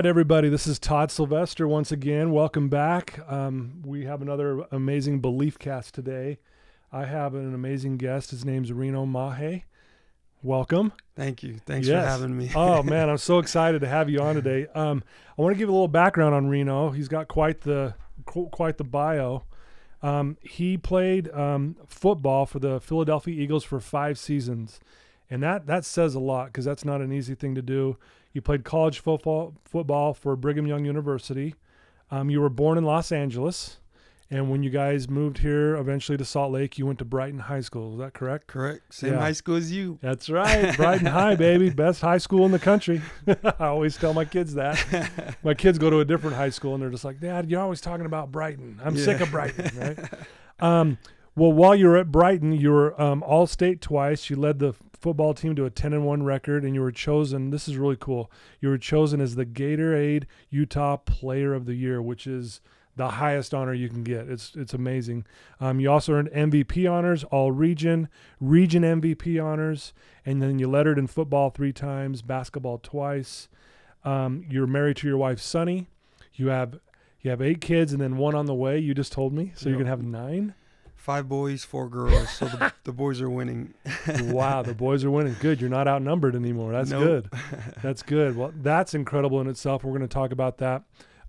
right, everybody. This is Todd Sylvester once again. Welcome back. Um, we have another amazing belief cast today. I have an amazing guest. His name's Reno Mahe. Welcome. Thank you. Thanks Yes. for having me. oh man, I'm so excited to have you on today. Um, I want to give a little background on Reno. He's got quite the quite the bio. Um, he played um, football for the Philadelphia Eagles for five seasons, and that that says a lot because that's not an easy thing to do. You played college football football for Brigham Young University. Um, you were born in Los Angeles, and when you guys moved here eventually to Salt Lake, you went to Brighton High School. Is that correct? Correct. Same Yeah. high school as you. That's right. Brighton High, baby. Best high school in the country. I always tell my kids that. My kids go to a different high school and they're just like, Dad, you're always talking about Brighton. I'm sick of Brighton, right? um, well, while you were at Brighton, you were um, all state twice. You led the football team to a 10 and 1 record and you were chosen. This is really cool. You were chosen as the Gatorade Utah Player of the Year, which is the highest honor you can get. It's it's amazing. Um, you also earned MVP honors, all region, region MVP honors, and then you lettered in football three times, basketball twice. Um, you're married to your wife Sunny. You have you have eight kids and then one on the way. You just told me, so you're gonna have nine. Five boys, four girls. So the, the boys are winning. wow, the boys are winning. Good. You're not outnumbered anymore. That's Nope. good. That's good. Well, that's incredible in itself. We're going to talk about that.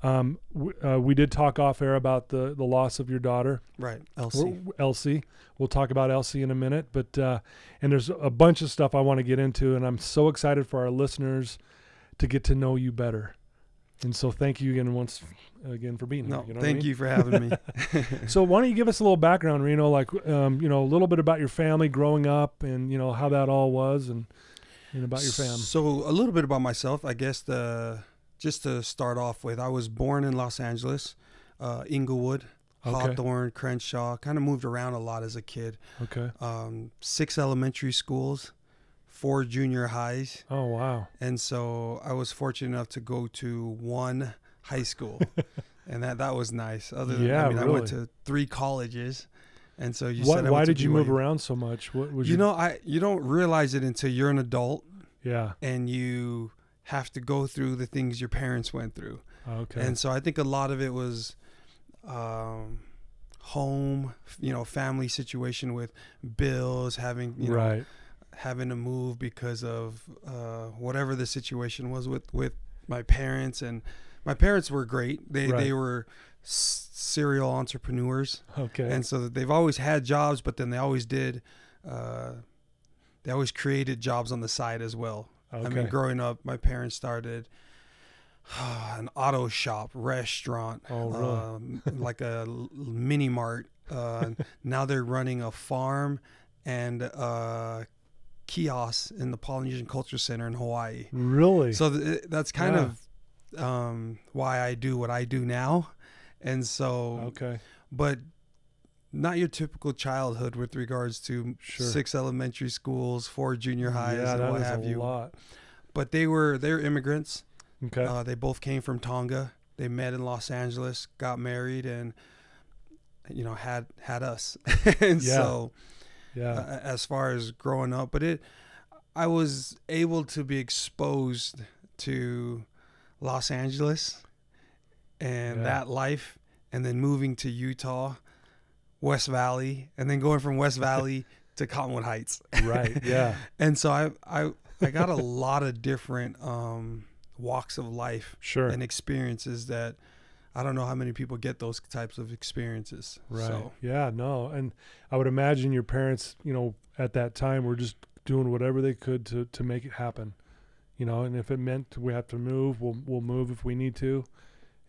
Um, w- uh, we did talk off air about the the loss of your daughter. Right. Elsie. Elsie. We'll talk about Elsie in a minute, but uh, and there's a bunch of stuff I want to get into, and I'm so excited for our listeners to get to know you better. And so, thank you again once again for being No, here. You know what I thank mean? you for having me. So, why don't you give us a little background, Reno? Like, um, you know, a little bit about your family growing up, and you know how that all was, and, and about your family. So a little bit about myself, I guess. The just to start off with, I was born in Los Angeles, uh, Inglewood, Okay. Hawthorne, Crenshaw. Kind of moved around a lot as a kid. Okay. Um, six elementary schools, four junior highs, Oh wow. and so I was fortunate enough to go to one high school, and that that was nice. Other than Yeah, I mean, I went to three colleges, and so you said why did you move around so much? What was You know, I you don't realize it until you're an adult Yeah. and you have to go through the things your parents went through. Okay. And so I think a lot of it was um, home, you know, family situation with bills, having you know, right. Having to move because of uh, whatever the situation was with with my parents and my parents were great. They Right. they were s- serial entrepreneurs, Okay. and so they've always had jobs, but then they always did. Uh, they always created jobs on the side as well. okay. I mean, growing up, my parents started an auto shop, restaurant, Oh, really? um, like a mini mart. Uh, now they're running a farm and uh, kiosks in the Polynesian Culture Center in Hawaii. really? So th- that's kind Yeah. of um, why I do what I do now. And so, okay. but not your typical childhood with regards to Sure. six elementary schools, four junior highs, yeah, and that what have a you lot. but they were they're immigrants. Okay. Uh, they both came from Tonga. They met in Los Angeles, got married, and you know had had us. and Yeah. so, yeah. uh, as far as growing up, but it, I was able to be exposed to Los Angeles and Yeah. that life, and then moving to Utah, West Valley, and then going from West Valley to Cottonwood Heights. right. Yeah. and so I I I got a lot of different um, walks of life Sure. and experiences that I don't know how many people get those types of experiences. Right. So Yeah, no. And I would imagine your parents, you know, at that time were just doing whatever they could to to make it happen. You know, and if it meant we have to move, we'll we'll move if we need to.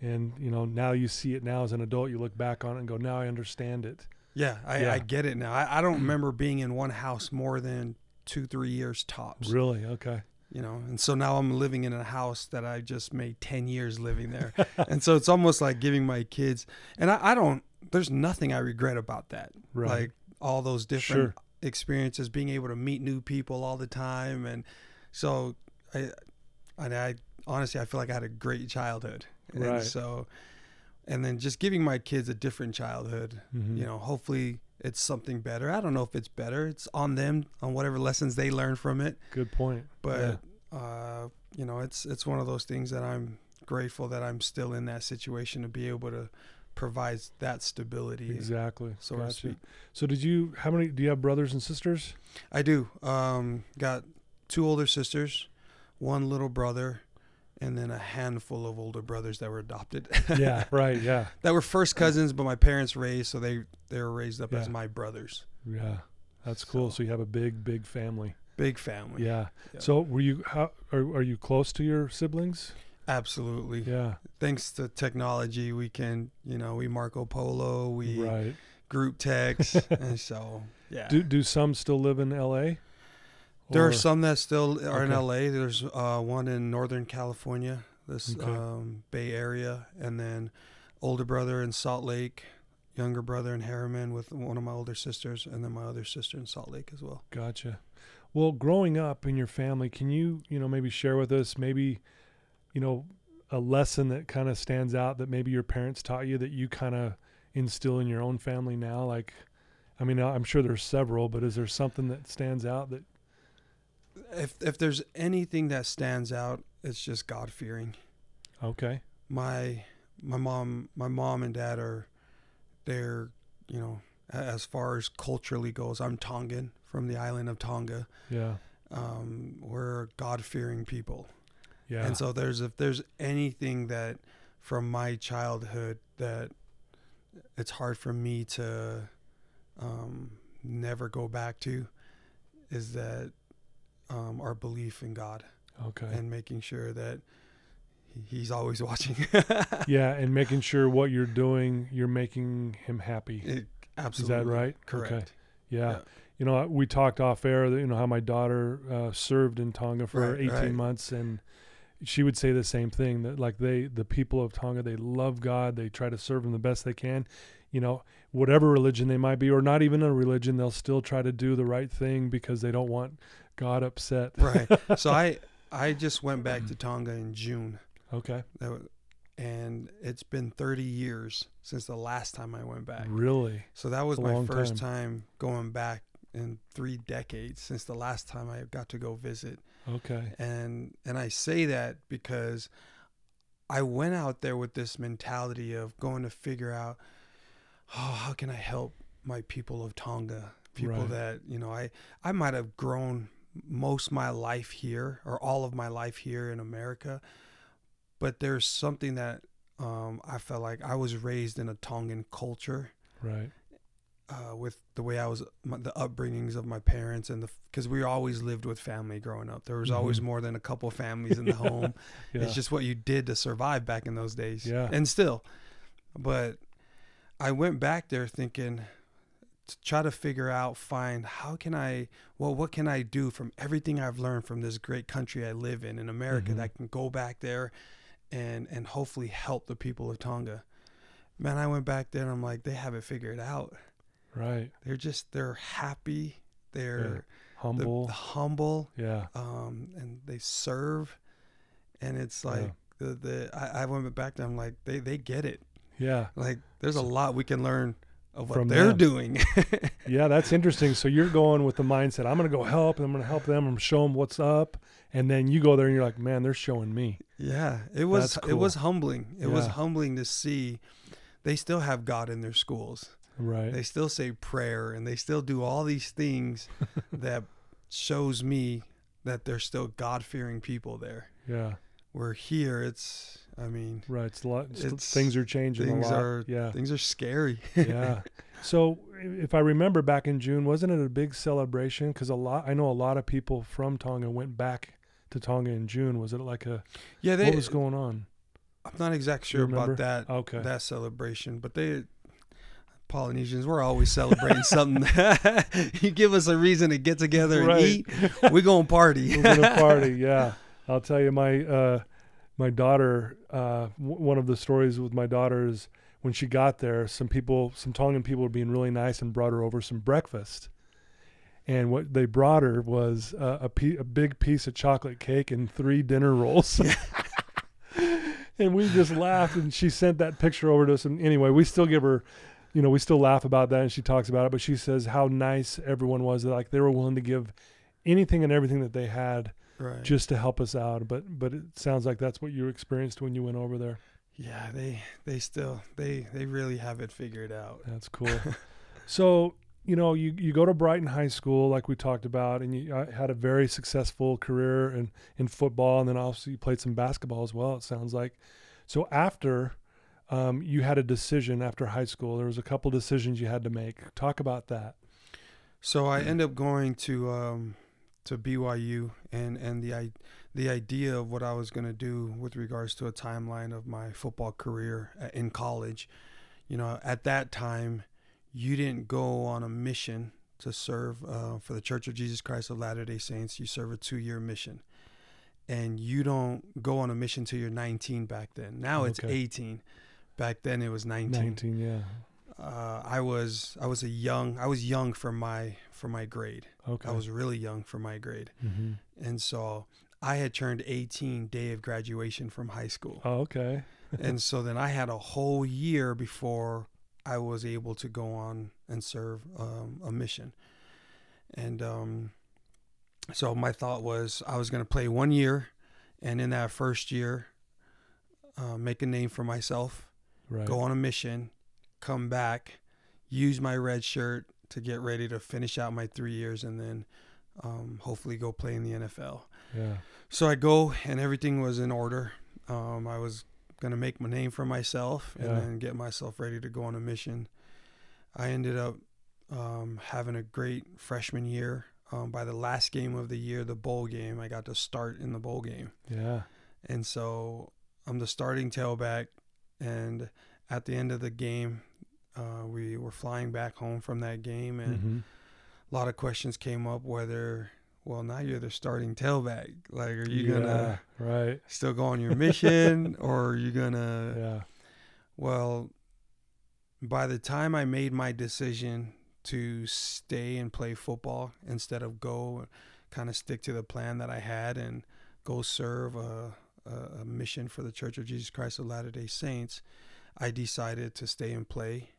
And, you know, now you see it now as an adult, you look back on it and go, now I understand it. yeah, I, Yeah. I get it now. I, I don't remember being in one house more than two three years tops. Really? Okay. You know, and so now I'm living in a house that I just made ten years living there, and so it's almost like giving my kids. And I, I don't. There's nothing I regret about that. Right. Like all those different Sure. experiences, being able to meet new people all the time, and so I, and I honestly I feel like I had a great childhood, and Right. so, and then just giving my kids a different childhood. Mhm. You know, hopefully it's something better. I don't know if it's better. It's on them on whatever lessons they learn from it, Good point. but uh, you know, it's it's one of those things that I'm grateful that I'm still in that situation to be able to provide that stability. Exactly. So to Gotcha. speak. So did you? How many? Do you have brothers and sisters? I do. Um, got two older sisters, one little brother, and then a handful of older brothers that were adopted. yeah. Right. Yeah. that were first cousins, but my parents raised, so they they were raised up as my brothers. Yeah. That's cool. So- So you have a big, big family. Big family. Yeah. Yeah. So were you? How are, are you close to your siblings? Absolutely. Yeah. Thanks to technology, we can, you know, we Marco Polo, we Right. group text, and so yeah. Do do some still live in L.A.? There are some that still are in LA. There's uh, one in Northern California, this Okay. um, Bay Area, and then older brother in Salt Lake, younger brother in Herriman with one of my older sisters, and then my other sister in Salt Lake as well. Gotcha. Well, growing up in your family, can you, you know, maybe share with us maybe, you know, a lesson that kind of stands out that maybe your parents taught you that you kind of instill in your own family now? Like, I mean, I'm sure there's several, but is there something that stands out that, If if there's anything that stands out, it's just God fearing. okay, My my mom my mom and dad are they're you know as far as culturally goes. I'm Tongan from the island of Tonga. yeah, Um, we're God fearing people. yeah, And so there's if there's anything that from my childhood that it's hard for me to um, never go back to is that um, our belief in God okay, and making sure that he's always watching. yeah, and making sure what you're doing, you're making him happy. It- absolutely. right? Correct. Okay. Yeah. Yeah. You know, we talked off air you know, how my daughter uh, served in Tonga for Right, 18 right. months and she would say the same thing that like they, the people of Tonga, they love God. They try to serve him the best they can, you know, whatever religion they might be, or not even a religion, they'll still try to do the right thing because they don't want God upset. Right. so I I just went back to mm-hmm. Tonga in June. Okay. That wa- and it's been 30 years since the last time I went back. Really? So that was my first time. time. going back in three decades since the last time I got to go visit. Okay. And and I say that because I went out there with this mentality of going to figure out oh, how can I help my people of Tonga, people Right. that, you know, I I might have grown most my life here or all of my life here in America, but there's something that um, I felt like I was raised in a Tongan culture Right. uh, with the way I was, my, the upbringings of my parents, and the because we always lived with family growing up. There was always Mhm. more than a couple families in the home. Yeah. It's just what you did to survive back in those days. Yeah. and still, but I went back there thinking to try to figure out, find how can I, well, what can I do from everything I've learned from this great country I live in in America Mhm. that can go back there and and hopefully help the people of Tonga. Man, I went back there and I'm like, they have it figured out right. they're just they're happy they're humble the- Humble. humble yeah. um and they serve and it's like the the I, I went back to them like they they get it Yeah. like there's a lot we can learn of what From they're them. doing Yeah, that's interesting. So you're going with the mindset, I'm going to go help and I'm going to help them. To show them what's up. And then you go there and you're like, man, they're showing me. yeah it was That's it was humbling it was humbling to see they still have god in their schools Right. they still say prayer and they still do all these things that shows me that they're still god-fearing people there yeah. Where here it's i mean Right. It's a lot. it's- things are changing things a lot. are- yeah. things are scary yeah. So if I remember back in June, wasn't it a big celebration? Because a lot, I know a lot of people from Tonga went back to Tonga in June. Was it like a, yeah they what was going on? i'm not exactly sure about that Okay. that celebration but they polynesians we're always celebrating something you give us a reason to get together and eat we're gonna party We're gonna party. Yeah, I'll tell you my uh, my daughter. Uh, w- one of the stories with my daughter is when she got there, some people, some Tongan people were being really nice and brought her over some breakfast. And what they brought her was uh, a pe- a big piece of chocolate cake and three dinner rolls. and we just laughed, and she sent that picture over to us. And anyway, we still give her, you know, we still laugh about that, and she talks about it. But she says how nice everyone was. Like they were willing to give anything and everything that they had right. just to help us out. But but it sounds like that's what you experienced when you went over there. yeah, they they still they they really have it figured out. That's cool. so you know you you go to Brighton High School like we talked about, and you uh, had a very successful career in in football, and then also you played some basketball as well. It sounds like. So after. Um, you had a decision after high school. There was a couple decisions you had to make. Talk about that. So I end up going to um, to BYU, and and the the idea of what I was going to do with regards to a timeline of my football career uh, in college. You know, at that time, you didn't go on a mission to serve uh, for the Church of Jesus Christ of Latter Day Saints. You serve a two year mission, and you don't go on a mission till you're 19 back then. Now it's Okay. 18. Back then it was 19 Nineteen, yeah. Uh, I was I was a young I was young for my for my grade. Okay. I was really young for my grade, hmm and so I had turned 18 day of graduation from high school, Oh, okay. and so then I had a whole year before I was able to go on and serve um, a mission, and um, so my thought was I was going to play one year, and in that first year, uh, make a name for myself Right. go on a mission, come back, use my red shirt to get ready to finish out my three years, and then um, hopefully go play in the NFL. Yeah. So I go, and everything was in order. Um, I was gonna make my name for myself, and Yeah. then get myself ready to go on a mission. I ended up um, having a great freshman year. Um, by the last game of the year, the bowl game, I got to start in the bowl game. Yeah. And so I'm the starting tailback. And at the end of the game, uh, we were flying back home from that game, and hmm a lot of questions came up whether, well, now you're the starting tailback. Like, are you yeah. gonna Right. still go on your mission, or are you gonna? Yeah. Well, by the time I made my decision to stay and play football instead of go, kind of stick to the plan that I had and go serve a, a, a mission for the Church of Jesus Christ of Latter day Saints, I decided to stay and play.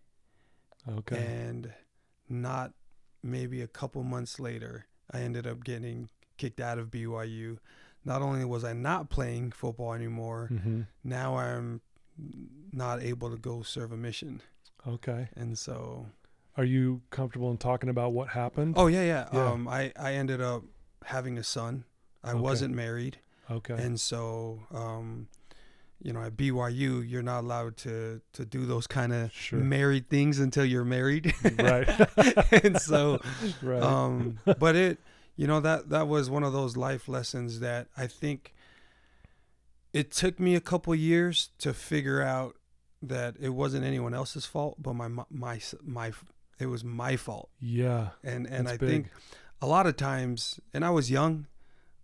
Okay. And not maybe a couple months later, I ended up getting kicked out of BYU. Not only was I not playing football anymore, hmm now I'm not able to go serve a mission. Okay. And so, Are you comfortable in talking about what happened? oh yeah, yeah. Yeah. Um, I I ended up having a son. I Okay. wasn't married, Okay. and so um, you know, at BYU, you're not allowed to to do those kind of Sure. married things until you're married. right. and so, right. um, but it, you know, that that was one of those life lessons that I think it took me a couple years to figure out that it wasn't anyone else's fault, but my my my it was my fault. yeah. And and I big. think a lot of times, and I was young,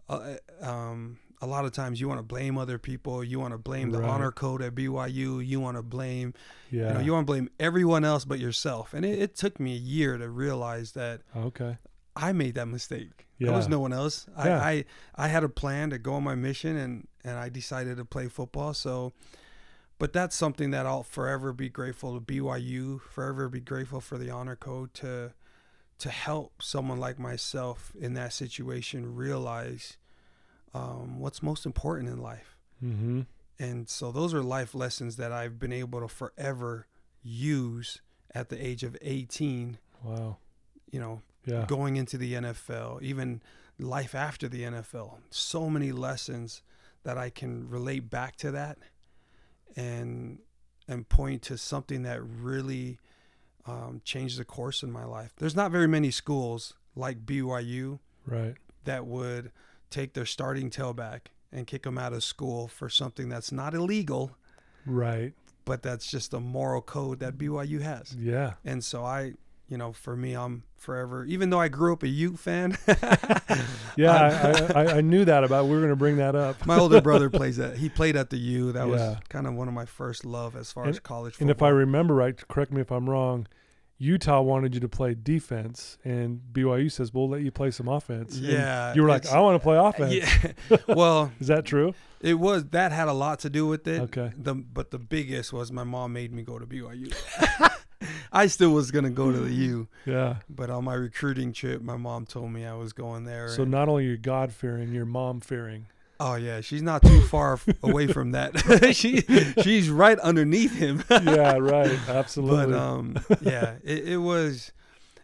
uh, um, a lot of times you want to blame other people. You want to blame the Right. honor code at BYU. You want to blame, Yeah. you know, you want to blame everyone else but yourself. And it, it took me a year to realize that okay. I made that mistake. Yeah. There was no one else. I, Yeah. I I had a plan to go on my mission, and and I decided to play football. So, but that's something that I'll forever be grateful to BYU. Forever be grateful for the honor code to to help someone like myself in that situation realize um, what's most important in life. Mm-hmm. And so those are life lessons that I've been able to forever use at the age of 18. Wow. You know, Yeah. going into the NFL, even life after the NFL. So many lessons that I can relate back to that and and point to something that really um, changed the course in my life. There's not very many schools like BYU Right. that would take their starting tailback and kick them out of school for something that's not illegal, Right. but that's just a moral code that BYU has. Yeah. And so I, you know, for me, I'm forever. Even though I grew up a Ute fan, Yeah. I, I, I knew that about. We were going to bring that up. my older brother plays at. He played at the U. That was kind of one of my first love as far And- as college And if I remember right, correct me if I'm wrong. Utah wanted you to play defense, and BYU says we'll let you play some offense. And yeah, you were like, I want to play offense. yeah. well, Is that true? it was that had a lot to do with it. Okay. The but the biggest was my mom made me go to BYU. I still was gonna go to the U, Yeah. but on my recruiting trip, my mom told me I was going there. So and- not only you're God fearing, you're mom fearing. Oh yeah, she's not too far away from that. she she's right underneath him. yeah, right. Absolutely. but um, yeah, it, it was.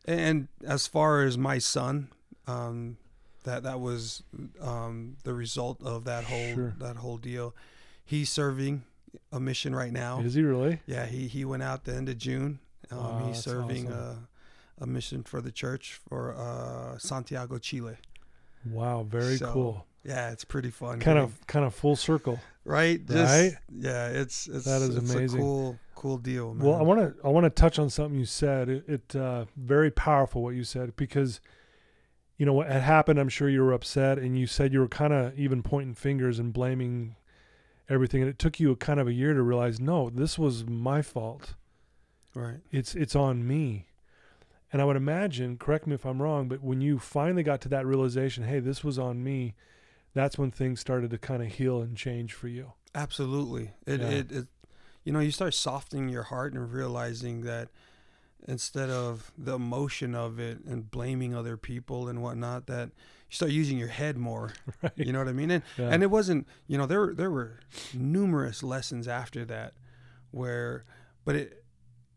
And as far as my son, um, that that was um, the result of that whole Sure. that whole deal. He's serving a mission right now. Is he really? Yeah, he he went out the end of June. Um, Wow, he's serving awesome. a, a mission for the church for uh, Santiago, Chile. Wow, very So, cool. Yeah, it's pretty fun. Kind getting- of kind of full circle. right, right? Yeah, it's it's That is it's amazing. A cool cool deal, man. Well, I want to I want to touch on something you said. It, it uh, very powerful what you said because you know what had happened. I'm sure you were upset, and you said you were kind of even pointing fingers and blaming everything. And it took you a kind of a year to realize, no, this was my fault. right. It's it's on me. And I would imagine, correct me if I'm wrong, but when you finally got to that realization, hey, this was on me, that's when things started to kind of heal and change for you. Absolutely. It, Yeah. it it you know, you start softening your heart and realizing that instead of the emotion of it and blaming other people and whatnot, that you start using your head more. Right. You know what I mean? And Yeah. and it wasn't you know, there there were numerous lessons after that where but it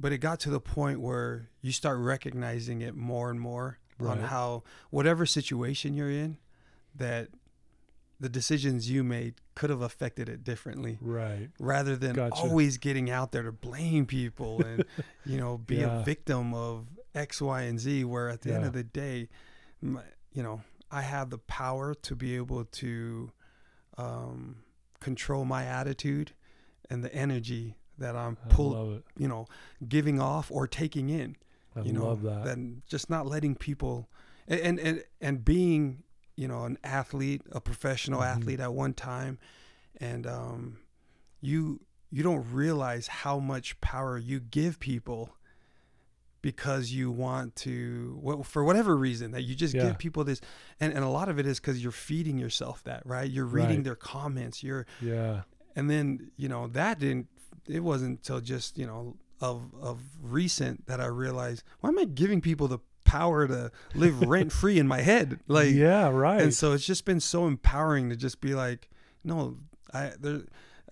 but it got to the point where you start recognizing it more and more on how whatever situation you're in that the decisions you made could have affected it differently right. rather than Gotcha. always getting out there to blame people and you know be Yeah. a victim of X, Y, and Z. Where at the end of the day, my, you know, I have the power to be able to um, control my attitude and the energy that I'm I pull, love it. you know, giving off or taking in. I you know, love that. Then just not letting people and and and, and being you know an athlete, a professional Mhm. athlete at one time, and um, you you don't realize how much power you give people because you want to well, for whatever reason that you just Yeah. give people this and, and a lot of it is because you're feeding yourself that right you're reading Right. their comments you're yeah. and then you know that didn't it wasn't until just you know of of recent that i realized why am i giving people the power to live rent free in my head like yeah, right. and so it's just been so empowering to just be like no i there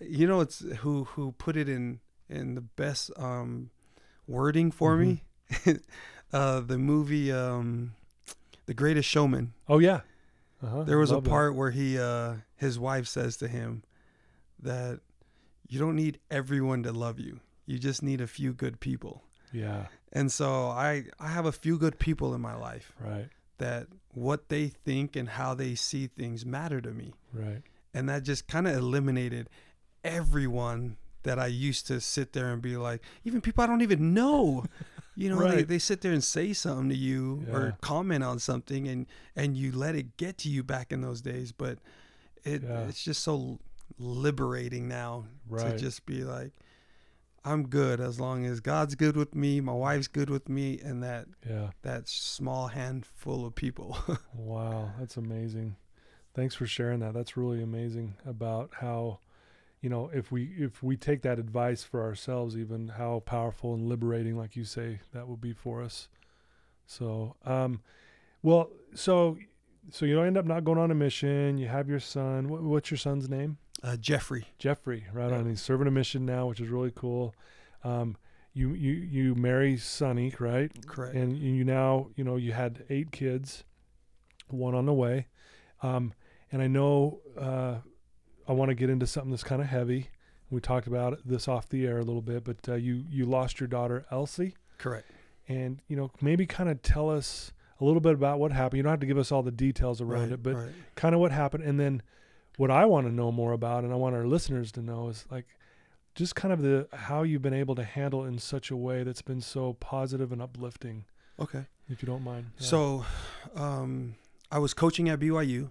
you know it's who who put it in in the best um wording for me uh the movie um the greatest showman oh yeah. Uh-huh. there was a Love that. part where he uh his wife says to him that you don't need everyone to love you you just need a few good people Yeah. And so i i have a few good people in my life Right. that what they think and how they see things matter to me Right. and that just kind of eliminated everyone that i used to sit there and be like even people i don't even know you know they, they sit there and say something to you Yeah. or comment on something and and you let it get to you back in those days but it Yeah. it's just so liberating now Right. to just be like i'm good as long as god's good with me my wife's good with me and that Yeah. that small handful of people Wow, that's amazing. Thanks for sharing that. That's really amazing about how, you know, if we if we take that advice for ourselves, even how powerful and liberating, like you say, that will be for us. So, um, well, so so you end up not going on a mission. You have your son. What, what's your son's name? Uh, jeffrey Jeffrey. Right Yeah. on. He's serving a mission now, which is really cool. Um, you you you marry Sunny, right? correct and you now you know you had eight kids one on the way um, and i know uh, i want to get into something that's kind of heavy we talked about this off the air a little bit but uh, you you lost your daughter elsie correct and you know maybe kind of tell us a little bit about what happened you don't have to give us all the details around right, it but right. kind of what happened and then what i want to know more about and i want our listeners to know is like just kind of the how you've been able to handle it in such a way that's been so positive and uplifting okay if you don't mind Yeah. So, um, I was coaching at BYU,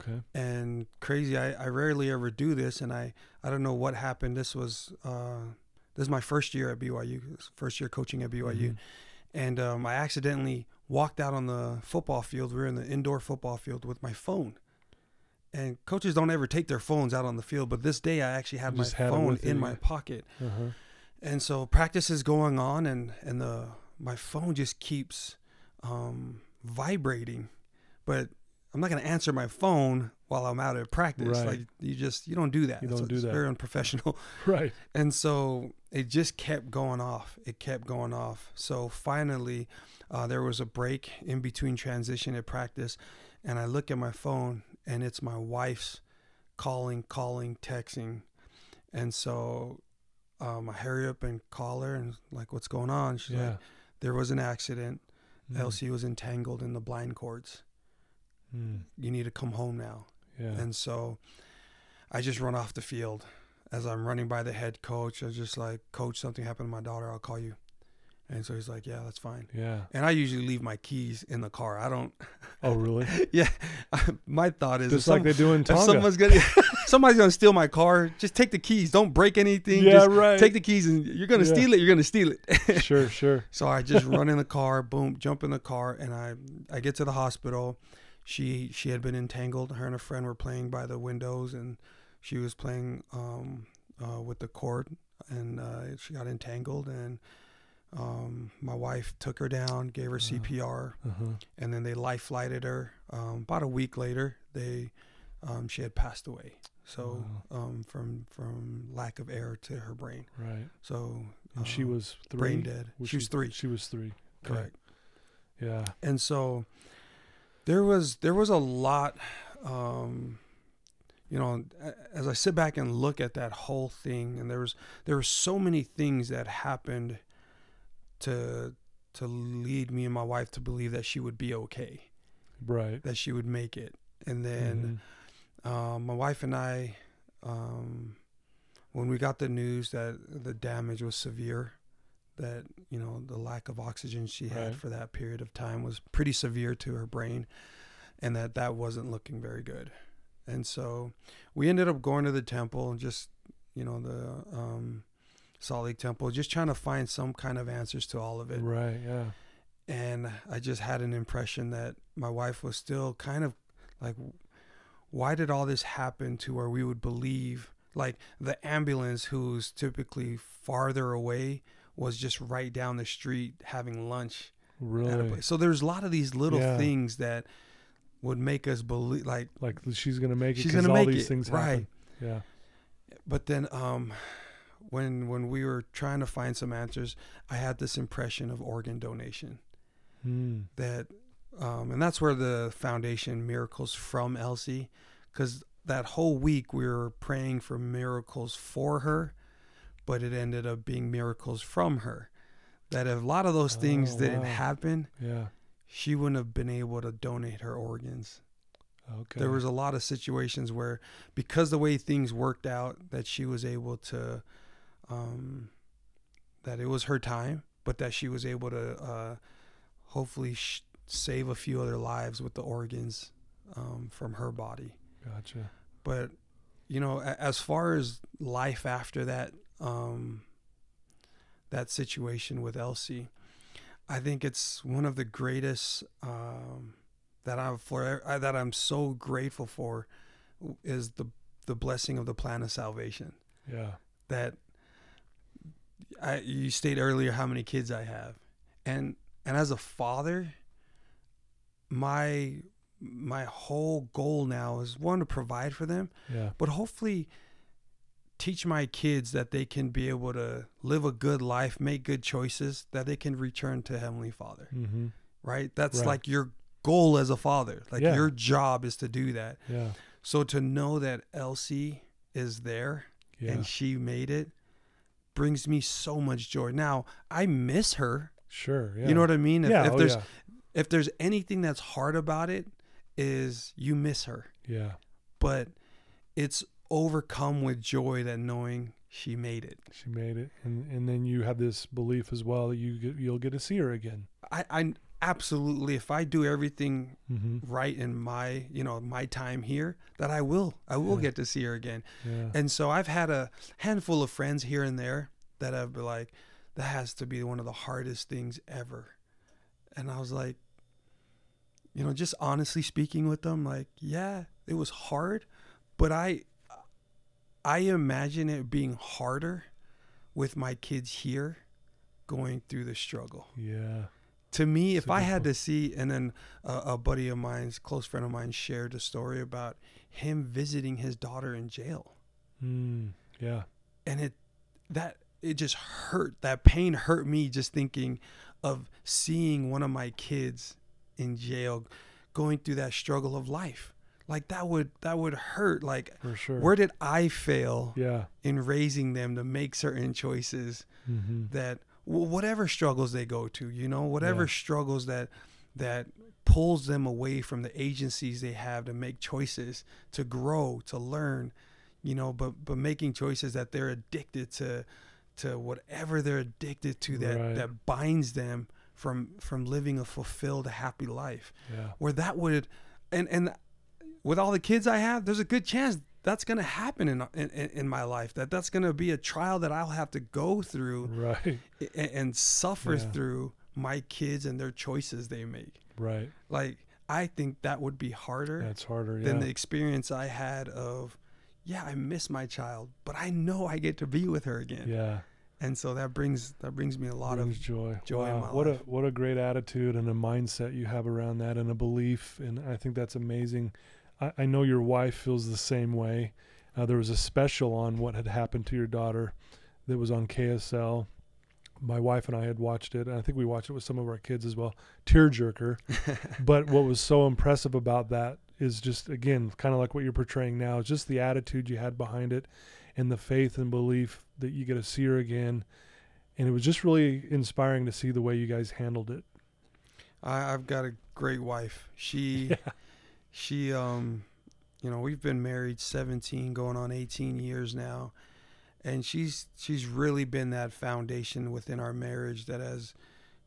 okay and crazy. I, I rarely ever do this, and I, I don't know what happened. This was uh, this is my first year at BYU, first year coaching at BYU, Mhm. and um, I accidentally walked out on the football field. We were in the indoor football field with my phone. And coaches don't ever take their phones out on the field, but this day I actually had You my had phone you, in my pocket. Uh-huh. and so practice is going on and and the my phone just keeps um vibrating but i'm not going to answer my phone while i'm out at practice Right. like you just you don't do that You don't do it's that. very unprofessional Right. and so it just kept going off it kept going off so finally uh, there was a break in between transition at practice and i look at my phone and it's my wife's calling calling texting and so um, i hurry up and call her and like what's going on she's Yeah. like there was an accident Mm. elsie was entangled in the blind cords Mm. you need to come home now Yeah. and so I just run off the field. As I'm running by the head coach, I was just like, Coach, something happened to my daughter. I'll call you. And so he's like, Yeah, that's fine. yeah. And I usually leave my keys in the car. I don't, Oh, really? yeah. my thought is Just like some- they do in if Tonga. someone's gonna, somebody's gonna steal my car, just take the keys. Don't break anything. yeah, just right. take the keys and you're gonna Yeah. steal it. You're gonna steal it. sure, sure. So I just run in the car, boom, jump in the car, and I I get to the hospital. She she had been entangled. Her and a friend were playing by the windows, and she was playing um, uh, with the cord, and uh, she got entangled. And um, my wife took her down, gave her Uh-huh. CPR, Uh-huh. and then they life flighted her. Um, about a week later, they um, she had passed away. So um, from from lack of air to her brain. Right. So she uh, was three. brain dead. Was she was three. She was three. Okay. Correct. Yeah. and so there was there was a lot um you know as i sit back and look at that whole thing and there was there were so many things that happened to to lead me and my wife to believe that she would be okay Right. that she would make it and then um, my wife and i um, when we got the news that the damage was severe that you know the lack of oxygen she had Right. for that period of time was pretty severe to her brain and that that wasn't looking very good and so we ended up going to the temple and just you know the um, salt lake temple just trying to find some kind of answers to all of it Right. Yeah. and I just had an impression that my wife was still kind of like, why did all this happen to where we would believe like the ambulance, who's typically farther away, was just right down the street having lunch Really. So there's a lot of these little Yeah. things that would make us believe like Like she's gonna make it. she's gonna all make these it things right. happen. Yeah. but then um when when we were trying to find some answers i had this impression of organ donation Mm. that um, and that's where the foundation miracles from elsie because that whole week we were praying for miracles for her but it ended up being miracles from her that if a lot of those things Oh, didn't wow. happen Yeah. she wouldn't have been able to donate her organs Okay. there was a lot of situations where because the way things worked out that she was able to um, that it was her time but that she was able to uh, hopefully sh- save a few other lives with the organs um, from her body Gotcha. but you know a- as far as life after that um, that situation with Elsie I think it's one of the greatest um, that I'm for uh, that I'm so grateful for is the the blessing of the plan of salvation Yeah. that I you stated earlier how many kids I have and and as a father my my whole goal now is one to provide for them Yeah. but hopefully teach my kids that they can be able to live a good life make good choices that they can return to heavenly father Mm-hmm. right that's Right. like your goal as a father like Yeah. your job is to do that Yeah. so to know that elsie is there Yeah. and she made it brings me so much joy now i miss her sure. Yeah. you know what i mean if, yeah. if oh, there's yeah. if there's anything that's hard about it is you miss her Yeah. but it's overcome with joy that knowing she made it She made it, and and then you have this belief as well that you get, you'll get to see her again. I, I absolutely if i do everything Mm-hmm. right in my you know my time here that i will i will Yeah. get to see her again Yeah. and so i've had a handful of friends here and there that have been like that has to be one of the hardest things ever and i was like you know just honestly speaking with them like yeah it was hard but i i imagine it being harder with my kids here going through the struggle. Yeah. To me, if I had to see, and then a, a buddy of mine's, close friend of mine, shared a story about him visiting his daughter in jail, Mm, yeah. and it that it just hurt. That pain hurt me just thinking of seeing one of my kids in jail, going through that struggle of life. Like that would that would hurt. Like For sure. where did I fail yeah. in raising them to make certain choices hmm that whatever struggles they go to, you know, whatever Yeah. struggles that that pulls them away from the agencies they have to make choices, to grow, to learn, you know, but but making choices that they're addicted to to whatever they're addicted to that Right. that binds them from from living a fulfilled happy life Yeah. where that would and and with all the kids I have, there's a good chance that's going to happen in, in in my life. That that's going to be a trial that I'll have to go through Right. and, and suffer Yeah. through my kids and their choices they make. Right. Like I think that would be harder That's harder. Yeah. than the experience I had of yeah, I miss my child, but I know I get to be with her again. yeah. And so that brings that brings me a lot brings of joy. joy in wow. what life. a what a great attitude and a mindset you have around that and a belief and I think that's amazing. I, I know your wife feels the same way. Uh, there was a special on what had happened to your daughter that was on KSL. My wife and I had watched it, and I think we watched it with some of our kids as well. Tearjerker. but what was so impressive about that is just again kind of like what you're portraying now is just the attitude you had behind it and the faith and belief that you get to see her again and it was just really inspiring to see the way you guys handled it I, I've got a great wife. She Yeah. She um you know, we've been married 17 going on 18 years now. And she's she's really been that foundation within our marriage that has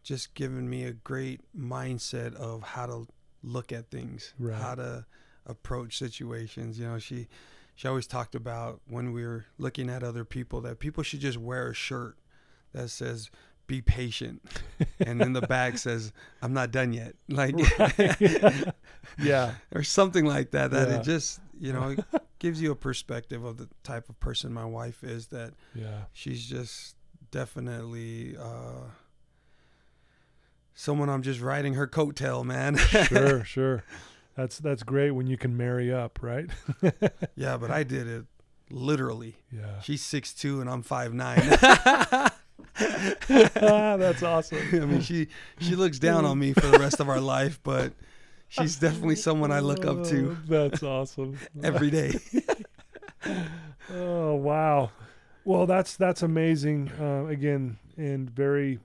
just given me a great mindset of how to look at things, Right. how to approach situations. You know, she she always talked about when we were looking at other people that people should just wear a shirt that says be patient and then the back says i'm not done yet like Right. yeah. Or something like that that Yeah. it just you know gives you a perspective of the type of person my wife is that yeah. she's just definitely uh someone i'm just riding her coattail man. Sure sure. That's that's great when you can marry up right? Yeah but i did it literally. Yeah. She's six two and i'm 5'9 that's awesome. I mean she she looks down on me for the rest of our life but she's definitely someone i look up to that's awesome. every day. Oh wow. Well that's that's amazing uh, again and very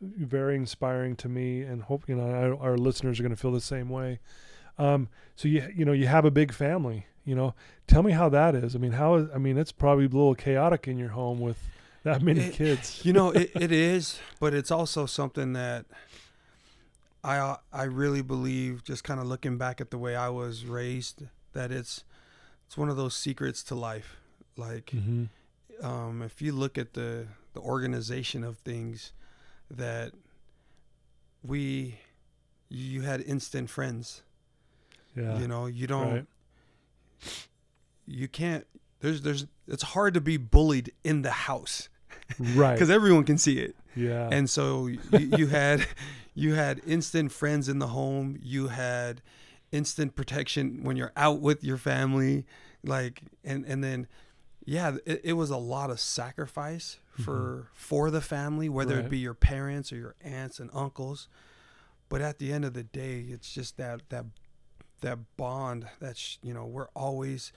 very inspiring to me and hope you know our, our listeners are going to feel the same way. Um, so you you know you have a big family you know. Tell me how that is. I mean how is i mean it's probably a little chaotic in your home with that many It- kids. you know it, it is but it's also something that i i really believe just kind of looking back at the way i was raised that it's it's one of those secrets to life. Like hmm um, if you look at the the organization of things that we you had instant friends. Yeah you know you don't right. You can't there's there's it's hard to be bullied in the house right. Because everyone can see it. Yeah. And so you, you had you had instant friends in the home. You had instant protection when you're out with your family. Like and and then yeah it, it was a lot of sacrifice mm-hmm. for for the family whether Right. it be your parents or your aunts and uncles. But at the end of the day it's just that that that bond that's you know we're always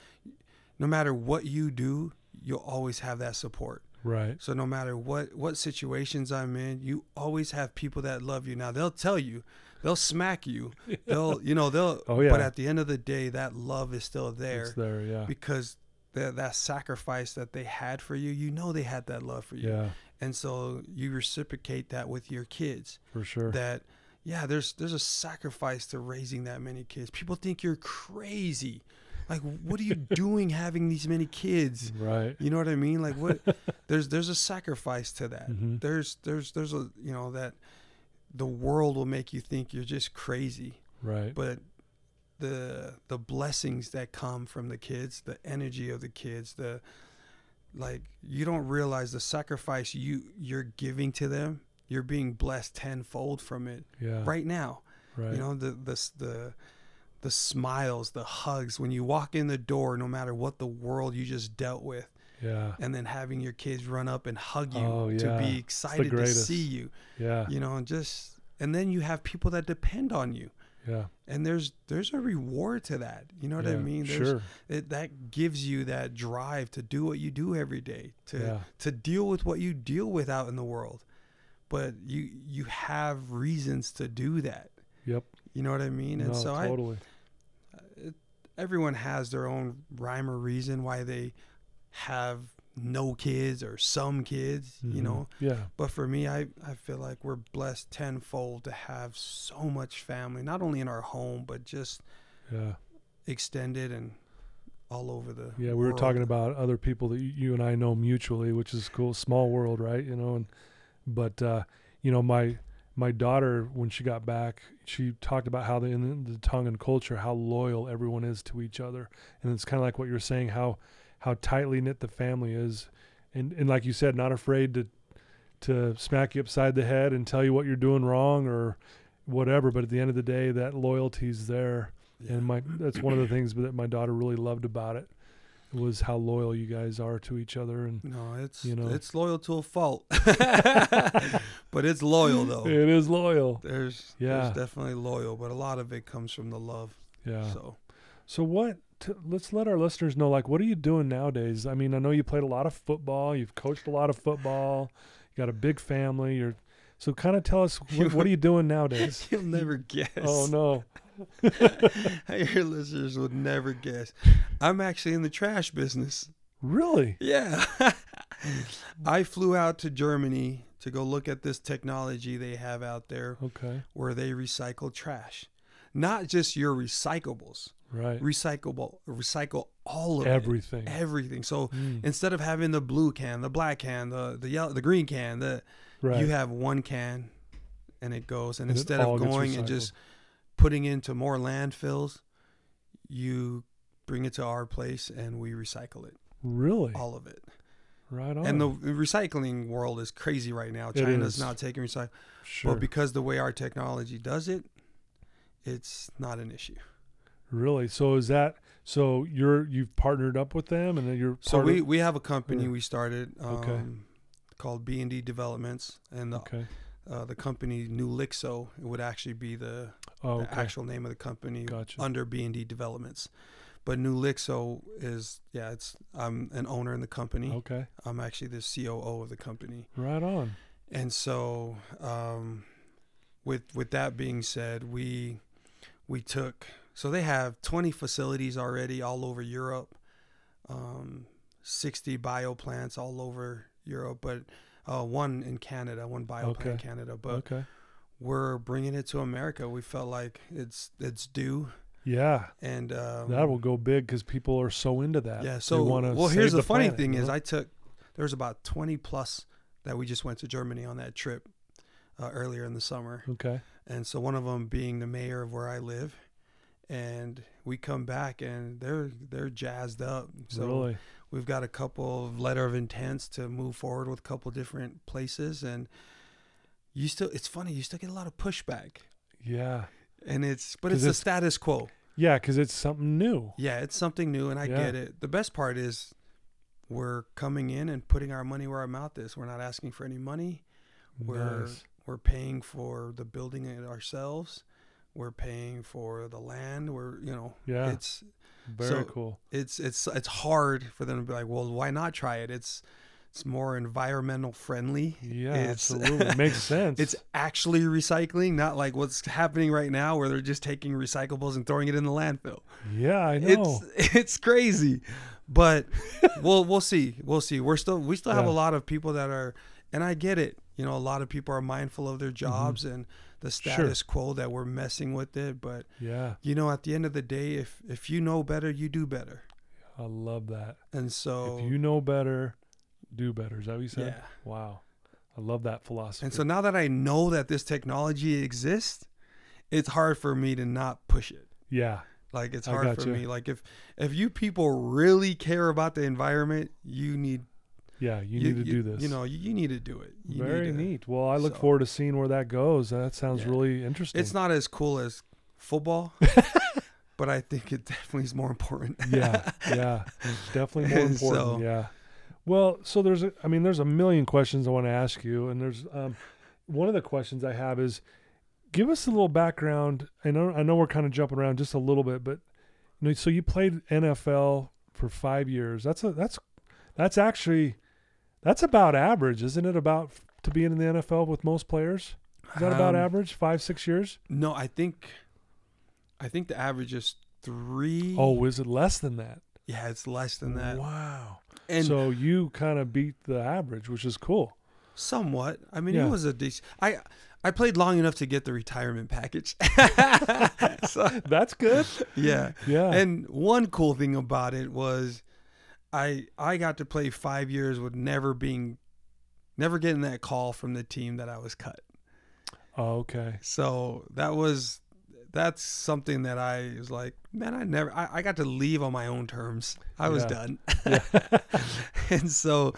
no matter what you do you'll always have that support right so no matter what what situations I'm in, you always have people that love you. Now they'll tell you, they'll smack you, they'll you know they'll. Oh, yeah. But at the end of the day, that love is still there. it's there yeah because that that sacrifice that they had for you, you know they had that love for you, yeah and so you reciprocate that with your kids. for sure That yeah, there's there's a sacrifice to raising that many kids. People think you're crazy. Like, what are you doing having these many kids? right You know what I mean? Like what there's there's a sacrifice to that. Mhm. There's there's there's a you know that the world will make you think you're just crazy. right But the the blessings that come from the kids, the energy of the kids, the like you don't realize the sacrifice you you're giving to them. You're being blessed tenfold from it Yeah. right now. Right. You know the the the the smiles, the hugs when you walk in the door, no matter what the world you just dealt with, yeah. and then having your kids run up and hug you Oh, to be excited to see you. Yeah. You know, and just and then you have people that depend on you, Yeah. and there's there's a reward to that. You know what I mean? There's, Sure. it, that gives you that drive to do what you do every day to Yeah. to deal with what you deal with out in the world but you you have reasons to do that Yep. you know what i mean and no, so totally. i everyone has their own rhyme or reason why they have no kids or some kids you Mhm. know Yeah. but for me i i feel like we're blessed tenfold to have so much family not only in our home but just Yeah. extended and all over the Yeah, we were talking about other people that you- you and I know mutually, which is cool. Small world, right? You know, and but uh, you know, my my daughter when she got back, she talked about how the in the Tongan culture, how loyal everyone is to each other, and it's kind of like what you're saying, how how tightly knit the family is, and and like you said, not afraid to to smack you upside the head and tell you what you're doing wrong or whatever. But at the end of the day, that loyalty's there Yeah. and my that's one of the things that my daughter really loved about it was how loyal you guys are to each other and No, it's you know. it's loyal to a fault, but it's loyal though. it is loyal There's Yeah. there's definitely loyal, but a lot of it comes from the love. yeah so, So what t- let's let our listeners know like what are you doing nowadays i mean i know you played a lot of football you've coached a lot of football you got a big family you're so kind of tell us what, what are you doing nowadays? You'll never guess. oh no. Your listeners would never guess. I'm actually in the trash business. really? Yeah, I flew out to Germany to go look at this technology they have out there okay. where they recycle trash, not just your recyclables, right. Recyclable, recycle all of it. everything. Everything. So Mm, instead of having the blue can, the black can, the the yellow, the green can, the right you have one can, and it goes. And, And instead of going and just putting into more landfills, you bring it to our place and we recycle it, really all of it. right on And the recycling world is crazy right now. China's not taking recycle, sure but because the way our technology does it, it's not an issue. Really? So is that so? You're you've partnered up with them, and then you're So we, of- we have a company or- we started um, Okay. Called B and D Developments, and the okay. uh, the company New Lixo it would actually be the, Oh, the okay. actual name of the company Gotcha. under B and D Developments. But New Lixo is yeah, it's I'm an owner in the company. Okay. I'm actually the COO of the company, Right on. and so um, with with that being said, we we took so they have 20 facilities already all over Europe, um, 60 bio plants all over Europe, but uh, one in Canada, one bio plant in Canada. But okay. we're bringing it to America. We felt like it's it's due, Yeah, and um, that will go big because people are so into that. yeah. So well, here's the, funny planet, thing you is. I took there was about 20 plus that we just went to Germany on that trip uh, earlier in the summer, okay. and so one of them being the mayor of where I live, and we come back and they're they're jazzed up. So really. We've got a couple of letter of intents to move forward with a couple different places, and you still it's funny you still get a lot of pushback, Yeah. and it's but it's the status quo. Yeah, because it's something new. Yeah, it's something new, and I Yeah. get it. The best part is we're coming in and putting our money where our mouth is. We're not asking for any money. We're Nice. we're paying for the building it ourselves. We're paying for the land. We're you know Yeah. it's Very so- cool. it's it's it's hard for them to be like, well, why not try it? It's it's more environmental friendly. Yeah, it's- absolutely. Makes sense. It's actually recycling, not like what's happening right now, where they're just taking recyclables and throwing it in the landfill. yeah, I know. It's it's crazy, but we'll we'll see. We'll see. We're still we still have a lot of people that are, and I get it. You know, a lot of people are mindful of their jobs mm-hmm. and the Mm-hmm. Sure. status quo that we're messing with it. But yeah, you know, at the end of the day, if if you know better, you do better. I love that. And so if you know better, do better. Is that what you said? yeah. Wow. I love that philosophy. And so now that I know that this technology exists, it's hard for me to not push it. yeah, Like it's hard for gotcha. me. Like if if you people really care about the environment, you need Yeah, you, need to you- do this. You know, you, you need to do it. You need Very to- neat. Well, I look so- forward to seeing where that goes. That sounds Yeah. really interesting. It's not as cool as football, but I think it definitely is more important. yeah, yeah, it's definitely more important. so- yeah. Well, so there's, a, I mean, there's a million questions I want to ask you, and there's um, one of the questions I have is, give us a little background. I know, I know, we're kind of jumping around just a little bit, but you know, so you played NFL for five years. That's a that's that's actually that's about average, isn't it? About to be in the NFL with most players. Is that about Um, average? Five, six years? No, I think, I think the average is three. Oh, is it less than that? yeah, it's less than that. Wow. And so you kind of beat the average, which is cool. somewhat. I mean, Yeah. it was a decent. I I played long enough to get the retirement package. so That's good. yeah. Yeah. And one cool thing about it was I I got to play 5 years with never being never getting that call from the team that I was cut. oh, okay. So that was that's something that I was like, man, I never I, I got to leave on my own terms. I was Yeah. done. and so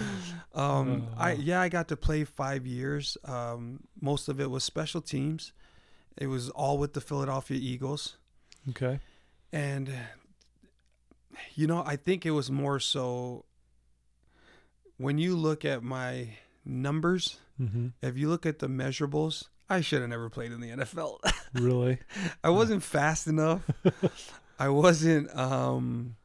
um I Uh. yeah, I got to play 5 years. Um most of it was special teams. It was all with the Philadelphia Eagles. Okay. And you know, I think it was more so when you look at my numbers, Mm-hmm. if you look at the measurables, I should have never played in the NFL. Really? I wasn't fast enough. I wasn't um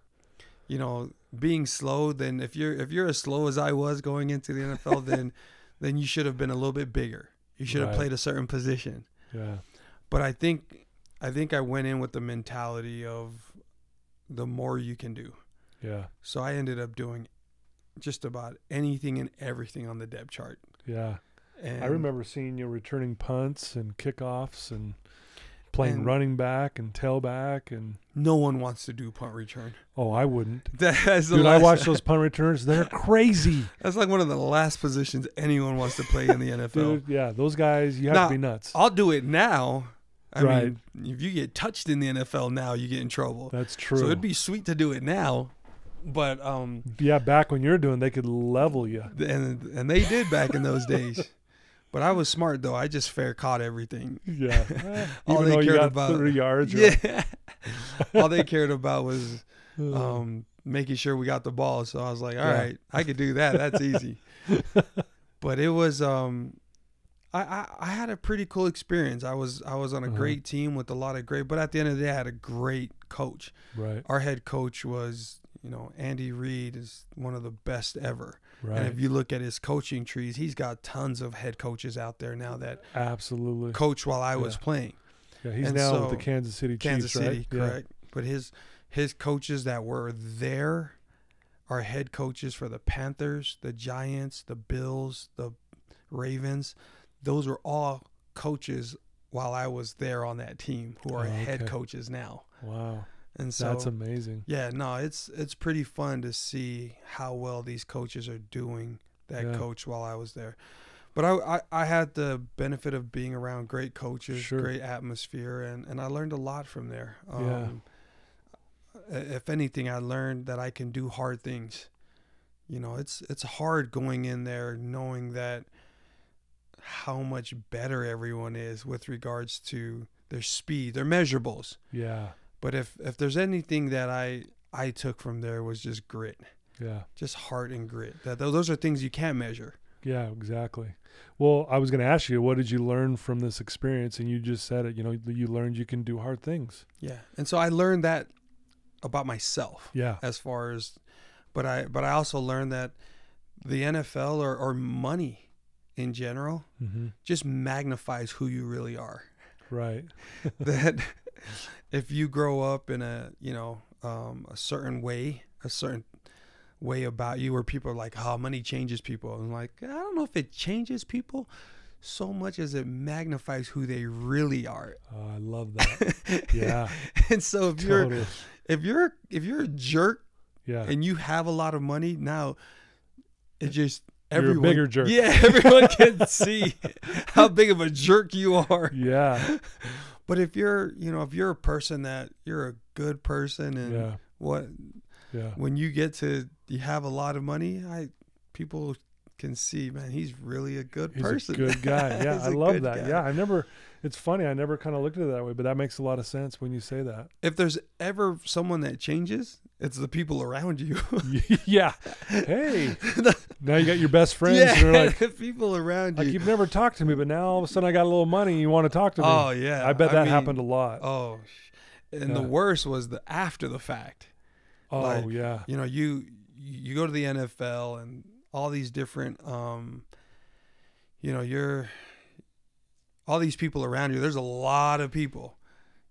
you know, being slow, then if you're if you're as slow as I was going into the NFL, then then you should have been a little bit bigger. You should have played a certain position. Yeah. But I think I think I went in with the mentality of the more you can do. Yeah. So I ended up doing just about anything and everything on the depth chart. Yeah. And I remember seeing you returning punts and kickoffs and playing And- running back and tailback and no one wants to do punt return. oh, I wouldn't. That's Dude, I watch those punt returns. They're crazy. That's like one of the last positions anyone wants to play in the NFL. Dude, yeah, those guys, you have Now, to be nuts. I'll do it now. I Right. mean, if you get touched in the NFL now, you get in trouble. That's true. So it'd be sweet to do it now, but um, yeah, back when you're doing, they could level you. and and they did back in those days. But I was smart though. I just fair caught everything. Yeah. Eh, All Even they cared about- 30 yards. Yeah. All they cared about was um, making sure we got the ball. So I was like, all Yeah. right, I could do that. That's easy. but it was um, I, I I had a pretty cool experience. I was I was on a Uh-huh. great team with a lot of great. But at the end of the day, I had a great coach. right. Our head coach was you know Andy Reid is one of the best ever. Right. And if you look at his coaching trees, he's got tons of head coaches out there now that Absolutely. coach while I was playing. Yeah, he's and now with the Kansas City Chiefs, Kansas right? City, Yeah. correct. But his his coaches that were there are head coaches for the Panthers, the Giants, the Bills, the Ravens. Those were all coaches while I was there on that team who are Oh, head coaches now. Wow. And so That's amazing. yeah, no, it's it's pretty fun to see how well these coaches are doing that Yeah. coach while I was there. But I, I, I had the benefit of being around great coaches, Sure. great atmosphere, and, and I learned a lot from there. Yeah. Um, If anything, I learned that I can do hard things. You know, it's it's hard going in there knowing that how much better everyone is with regards to their speed, their measurables. Yeah. But if if there's anything that I I took from there was just grit, Yeah. just heart and grit. That those are things you can't measure. Yeah, exactly. Well, I was going to ask you, what did you learn from this experience? And you just said it. You know, you learned you can do hard things. Yeah, and so I learned that about myself Yeah. as far as, but I but I also learned that the NFL or or money in general Mm-hmm. just magnifies who you really are. Right. that if you grow up in a you know um, a certain way, a certain way about you, where people are like, "Oh, money changes people," and like, I don't know if it changes people so much as it magnifies who they really are. Oh, I love that. Yeah. and so if you're if you're if you're a jerk Yeah. and you have a lot of money now, it just everyone bigger jerk. Yeah, everyone can see how big of a jerk you are. Yeah. But if you're, you know, if you're a person that you're a good person and Yeah. what Yeah. when you get to you have a lot of money, I people can see, man, he's really a good He's person. a good guy. Yeah, I love that. guy. Yeah, I never. It's funny. I never kind of looked at it that way, but that makes a lot of sense when you say that. If there's ever someone that changes, it's the people around you. yeah. Hey, now you got your best friends, yeah, and they're like, people around you. like you. you've never talked to me, but now all of a sudden I got a little money. and You want to talk to me? oh yeah, I bet that mean, happened a lot. Oh, sh- and the worst was the after the fact. oh like, yeah, you know you you go to the NFL and all these different um you know you're all these people around you there's a lot of people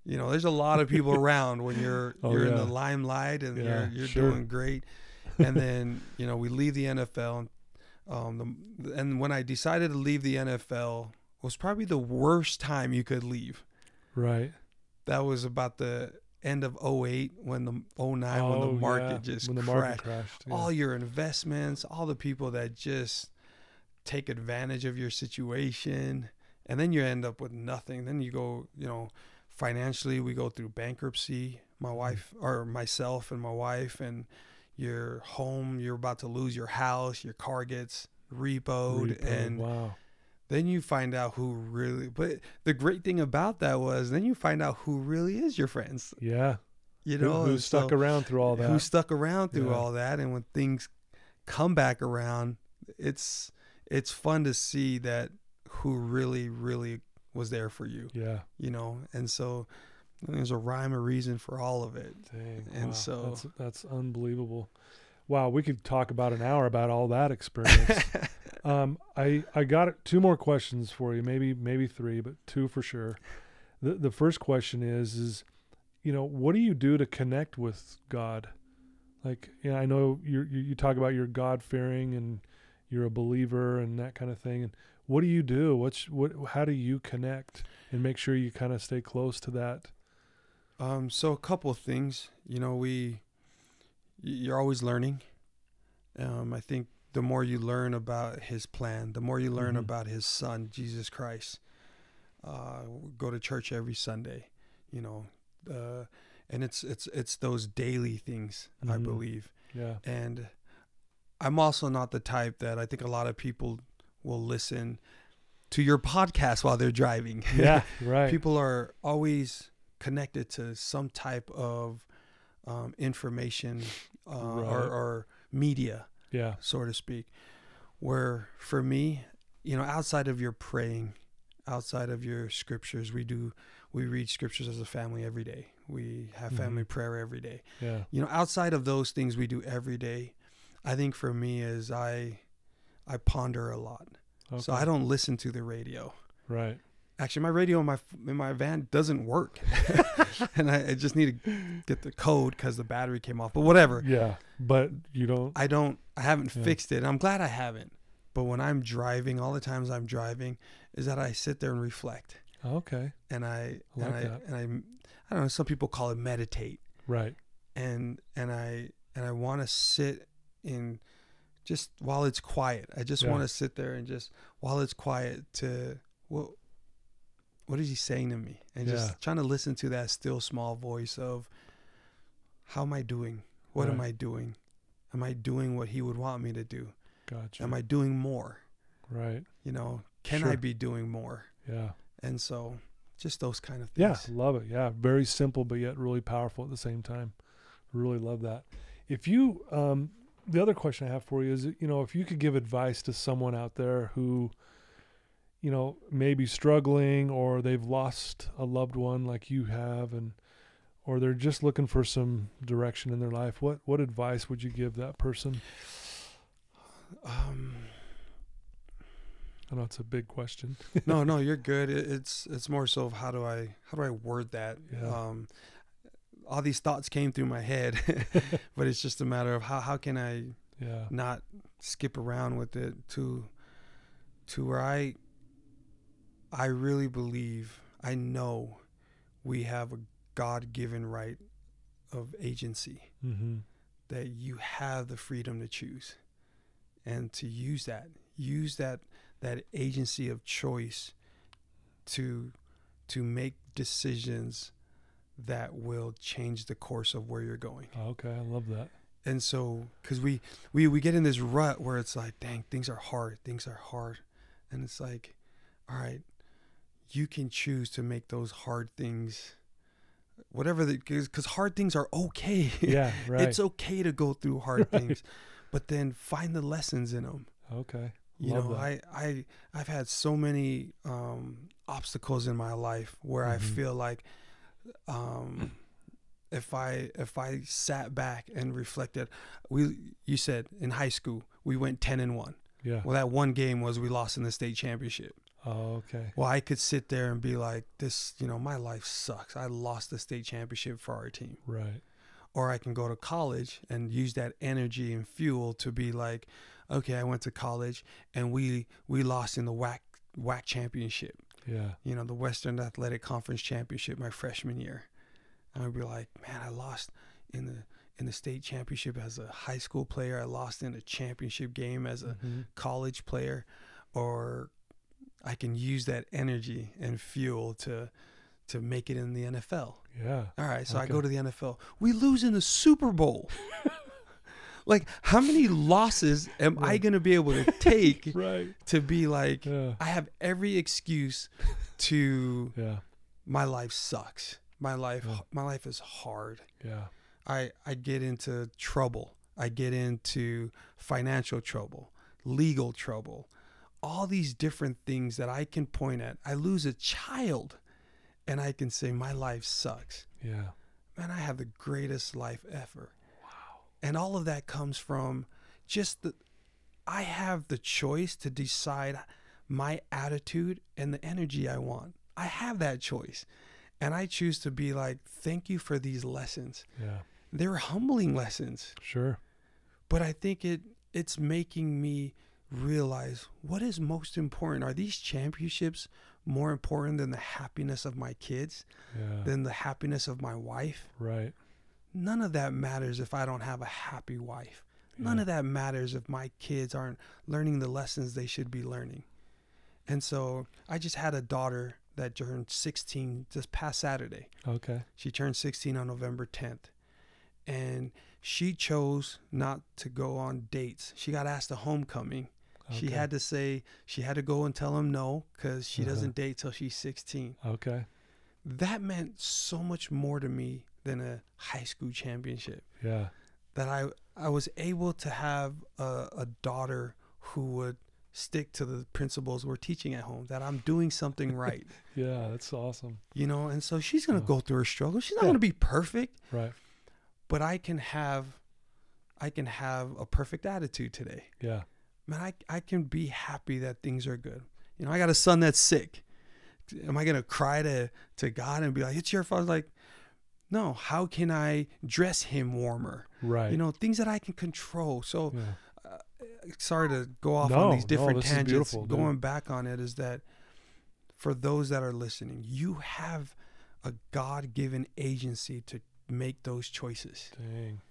you know there's a lot of people around when you're Oh, you're in the limelight and Yeah, you're you're sure. doing great and then you know we leave the NFL um the, and when I decided to leave the NFL was probably the worst time you could leave right. that was about the end of 08 when the 09 when oh, the market yeah, just when the crashed market crashed. yeah. all your investments, all the people that just take advantage of your situation, and then you end up with nothing. Then you go, you know, financially, we go through bankruptcy. My Mm-hmm. wife, or myself, and my wife, and your home, you're about to lose your house, your car gets repoed, Repo, and wow. Then you find out who really. But the great thing about that was, then you find out who really is your friends. Yeah. You know, who and stuck so- around through all that? who stuck around through Yeah. all that and when things come back around it's it's fun to see that who really really was there for you yeah. you know and so there's a rhyme or reason for all of it Dang. And wow. so- that's that's unbelievable. Wow, we could talk about an hour about all that experience. um, I I got two more questions for you, maybe maybe three, but two for sure. The the first question is is, you know, what do you do to connect with God? Like, you know, I know you you talk about you're God fearing and you're a believer and that kind of thing. And what do you do? What's what? How do you connect and make sure you kind of stay close to that? um so a couple of things you know we you're always learning um i think the more you learn about his plan the more you learn Mhm. about his son jesus christ uh go to church every sunday you know uh and it's it's it's those daily things i Mhm. believe Yeah. and i'm also not the type that i think a lot of people will listen to your podcast while they're driving Yeah. Right. people are always connected to some type of um, information uh, or, or media, yeah. so to speak. Where for me, you know, outside of your praying, outside of your scriptures, we do we read scriptures as a family every day. We have family Mhm. prayer every day. Yeah. You know, outside of those things we do every day, I think for me is I I ponder a lot. Okay. So I don't listen to the radio Right. Actually my radio in my in my van doesn't work and I, I just need to get the code because the battery came off but whatever Yeah. But you don't. i don't i haven't Yeah. fixed it i'm glad i haven't but when i'm driving all the times i'm driving is that i sit there and reflect Okay. and i, I like and i that. and i i don't know some people call it meditate Right. and and i and i want to sit in just while it's quiet i just Yeah. want to sit there and just while it's quiet to what what is he saying to me and Yeah. just trying to listen to that still small voice of how am i doing what am i doing am i doing what he would want me to do Gotcha. am i doing more right. you know can i be doing more Yeah. and so just those kind of things. Yeah. Love it. Yeah. Very simple, but yet really powerful at the same time. Really love that. If you, um, the other question I have for you is, you know, if you could give advice to someone out there who, you know, maybe struggling or they've lost a loved one like you have, and or they're just looking for some direction in their life, what what advice would you give that person? um I know it's a big question. no, no, you're good. It, it's it's more so of how do I how do I word that? Yeah. Um, all these thoughts came through my head, but it's just a matter of how how can I Yeah. not skip around with it to to where I I really believe I know we have a God given right of agency Mm-hmm. that you have the freedom to choose and to use that use that that agency of choice to to make decisions that will change the course of where you're going Okay, I love that. and so because we we we get in this rut where it's like dang things are hard things are hard and it's like all right you can choose to make those hard things whatever the because hard things are okay Yeah, right. it's okay to go through hard things but then find the lessons in them okay. you Love know that. i i i've had so many um obstacles in my life where i Mhm. feel like um if i if i sat back and reflected we you said in high school we went 10 and 1 Yeah. well that one game was we lost in the state championship Oh, okay. well i could sit there and be like this you know my life sucks i lost the state championship for our team Right. or I can go to college and use that energy and fuel to be like, okay, I went to college and we we lost in the WAC WAC championship, Yeah. you know, the Western Athletic Conference championship my freshman year. And I'd be like, man, I lost in the in the state championship as a high school player. I lost in a championship game as a Mhm. college player, or I can use that energy and fuel to to make it in the NFL. Yeah. All right, so I go to the NFL. We lose in the Super Bowl. like, how many losses am I going to be able to take Right. to be like, Yeah. I have every excuse to Yeah. my life sucks. My life, Yeah. my life is hard. Yeah. I I get into trouble. I get into financial trouble, legal trouble, all these different things that I can point at. I lose a child, and I can say my life sucks Yeah. man, I have the greatest life ever. Wow. And all of that comes from just the, I have the choice to decide my attitude and the energy I want. I have that choice. And I choose to be like, thank you for these lessons. Yeah. They're humbling lessons, Sure. but I think it it's making me realize what is most important. Are these championships more important than the happiness of my kids, Yeah. than the happiness of my wife? right. none of that matters if I don't have a happy wife. None Yeah. of that matters if my kids aren't learning the lessons they should be learning. And so I just had a daughter that turned 16 this past Saturday. Okay. She turned 16 on November 10th. And she chose not to go on dates. She got asked to homecoming. She had to say, she had to go and tell him no because she Uh-huh. doesn't date till she's 16 Okay. that meant so much more to me than a high school championship Yeah. that I I was able to have a, a daughter who would stick to the principles we're teaching at home that I'm doing something right Yeah. That's awesome. you know and so she's gonna Oh. go through her struggle she's not Yeah. gonna be perfect Right. but I can have I can have a perfect attitude today Yeah. Man I, I can be happy that things are good you know I got a son that's sick am I gonna cry to to God and be like it's your fault like no how can I dress him warmer Right. you know things that I can control so Yeah. Uh, sorry to go off No, on these no, different is tangents beautiful, dude. going back on it is that for those that are listening you have a God-given agency to make those choices Dang.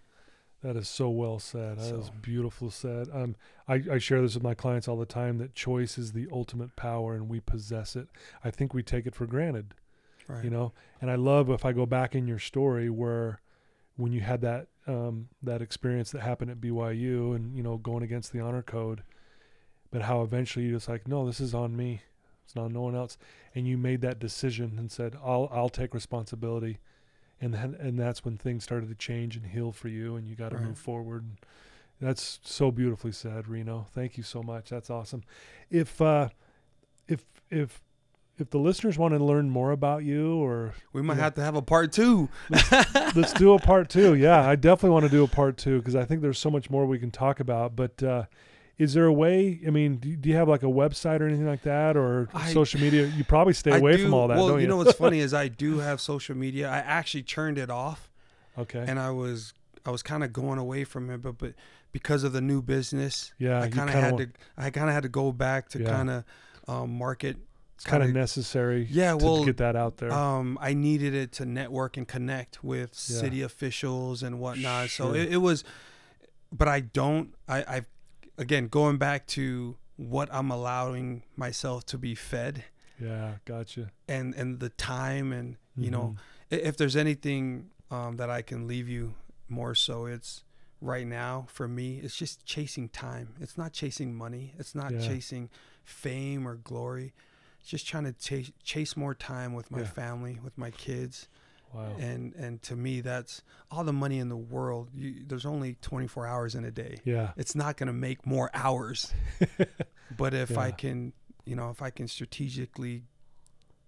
That is so well said. That is So- beautiful said. Um, I, I share this with my clients all the time that choice is the ultimate power and we possess it. I think we take it for granted, right you know? And I love if I go back in your story where when you had that um, that experience that happened at BYU and, you know, going against the honor code, but how eventually you just like, no, this is on me. It's not on no one else. And you made that decision and said, I'll I'll take responsibility and then and that's when things started to change and heal for you and you got to Right. move forward. And that's so beautifully said reno. Thank you so much. That's awesome. If uh if if if the listeners want to learn more about you or we might Yeah. have to have a part two. Let's do a part two. Yeah i definitely want to do a part two because i think there's so much more we can talk about but uh is there a way i mean do, do you have like a website or anything like that or I- social media you probably stay I away do- from all that well you, you know what's funny is I do have social media I actually turned it off okay and I was I was kind of going away from it, but but because of the new business, yeah I kind of had to I kind of had to go back to Yeah. kind of um, market. it's kind of necessary Yeah, to well, get that out there um, I needed it to network and connect with Yeah. city officials and whatnot. So it, it was, but I don't. I I've again going back to what I'm allowing myself to be fed yeah gotcha and and the time and you know Mhm. i- if there's anything um, that I can leave you more so it's right now for me it's just chasing time. It's not chasing money. It's not Yeah. chasing fame or glory. It's just trying to chase chase more time with my Yeah. family, with my kids. Wow. And and to me that's all the money in the world. You, there's only 24 hours in a day. yeah. It's not going to make more hours. but if I can, you know, if I can strategically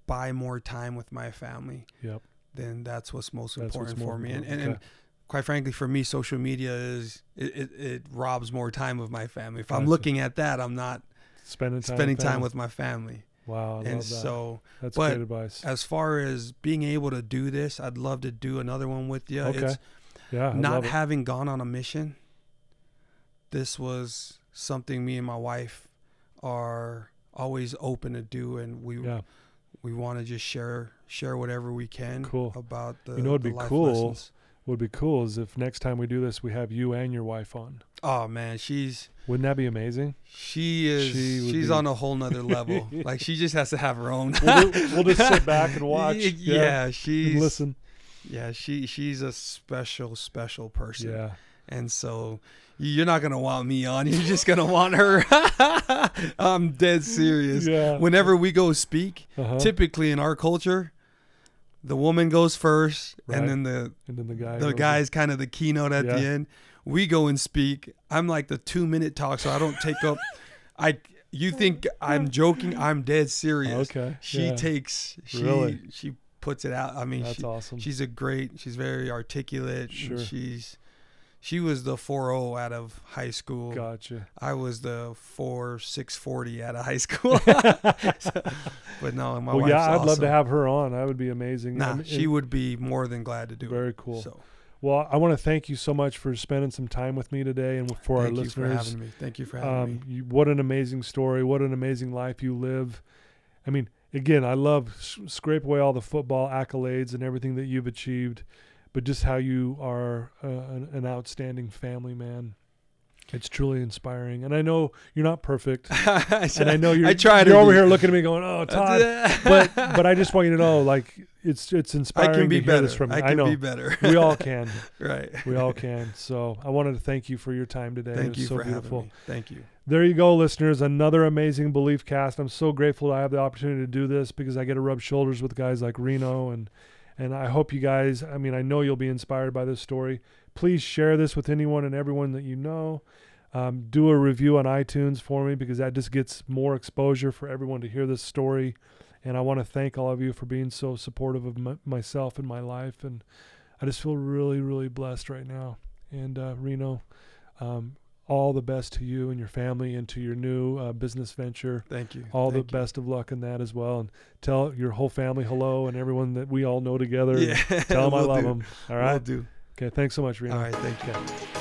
buy more time with my family, Yep. then that's what's most That's important more for me. And, important. and, and Okay. quite frankly, for me, social media is it, it, it robs more time of my family. If I'm looking at that, I'm not Spending time. spending time with my family. Wow. I and love that. so, That's but great advice. as far as being able to do this, I'd love to do another one with you. Okay. It's Yeah. I not having gone on a mission. This was something me and my wife are always open to do, and we Yeah. we want to just share share whatever we can Cool. about the You know it'd be cool? lessons. Would be cool is if next time we do this, we have you and your wife on. Oh man, she's Wouldn't that be amazing? she is She she's be- on a whole nother level. like she just has to have her own. We'll, do- we'll just sit back and watch. yeah, Yeah. She's listen. yeah she she's a special special person. Yeah. And so you're not gonna want me on. You're just gonna want her. I'm dead serious. Yeah. Whenever we go speak, Uh-huh. typically in our culture, the woman goes first, Right. and then the and then the guy. the guy's kind of the keynote at the end. We go and speak. I'm like the two minute talk, so I don't take up. I you think I'm joking? I'm dead serious. Okay. She yeah. takes she Really? she puts it out. I mean, That's she, awesome. she's a great. She's very articulate. and Sure. She's she was the 4.0 out of high school. Gotcha. I was the 4 640 out of high school. but no, my well, wife's yeah, I'd love to have her on. That would be amazing. I Nah, mean, she would be more than glad to do it. Very cool. So Well, I want to thank you so much for spending some time with me today and for thank our you for listeners. having me. Thank you for having Um, me. you, what an amazing story! What an amazing life you live. I mean, again, I love scrape away all the football accolades and everything that you've achieved, but just how you are uh, an, an outstanding family man. It's truly inspiring, and I know you're not perfect, and I know you're. I try to You're over be. here looking at me, going, "Oh, Todd," but but I just want you to know, like, it's it's inspiring. I can be better. this from. I can know be better. we all can. right. We all can. So I wanted to thank you for your time today. it Thank was you so for beautiful. having me. Thank you. There you go, listeners. Another amazing belief cast. I'm so grateful I have the opportunity to do this because I get to rub shoulders with guys like Reno and and I hope you guys. I mean, I know you'll be inspired by this story. Please share this with anyone and everyone that you know. Um, do a review on iTunes for me because that just gets more exposure for everyone to hear this story. And I want to thank all of you for being so supportive of my, myself and my life. And I just feel really, really blessed right now. And uh, Reno, um, all the best to you and your family and to your new uh, business venture. Thank you. All Thank the best of luck in that as well. And tell your whole family hello and everyone that we all know together. Yeah. Tell them I love do. them. All Will do. Okay. Thanks so much, Reno. All right. Thank you. Okay.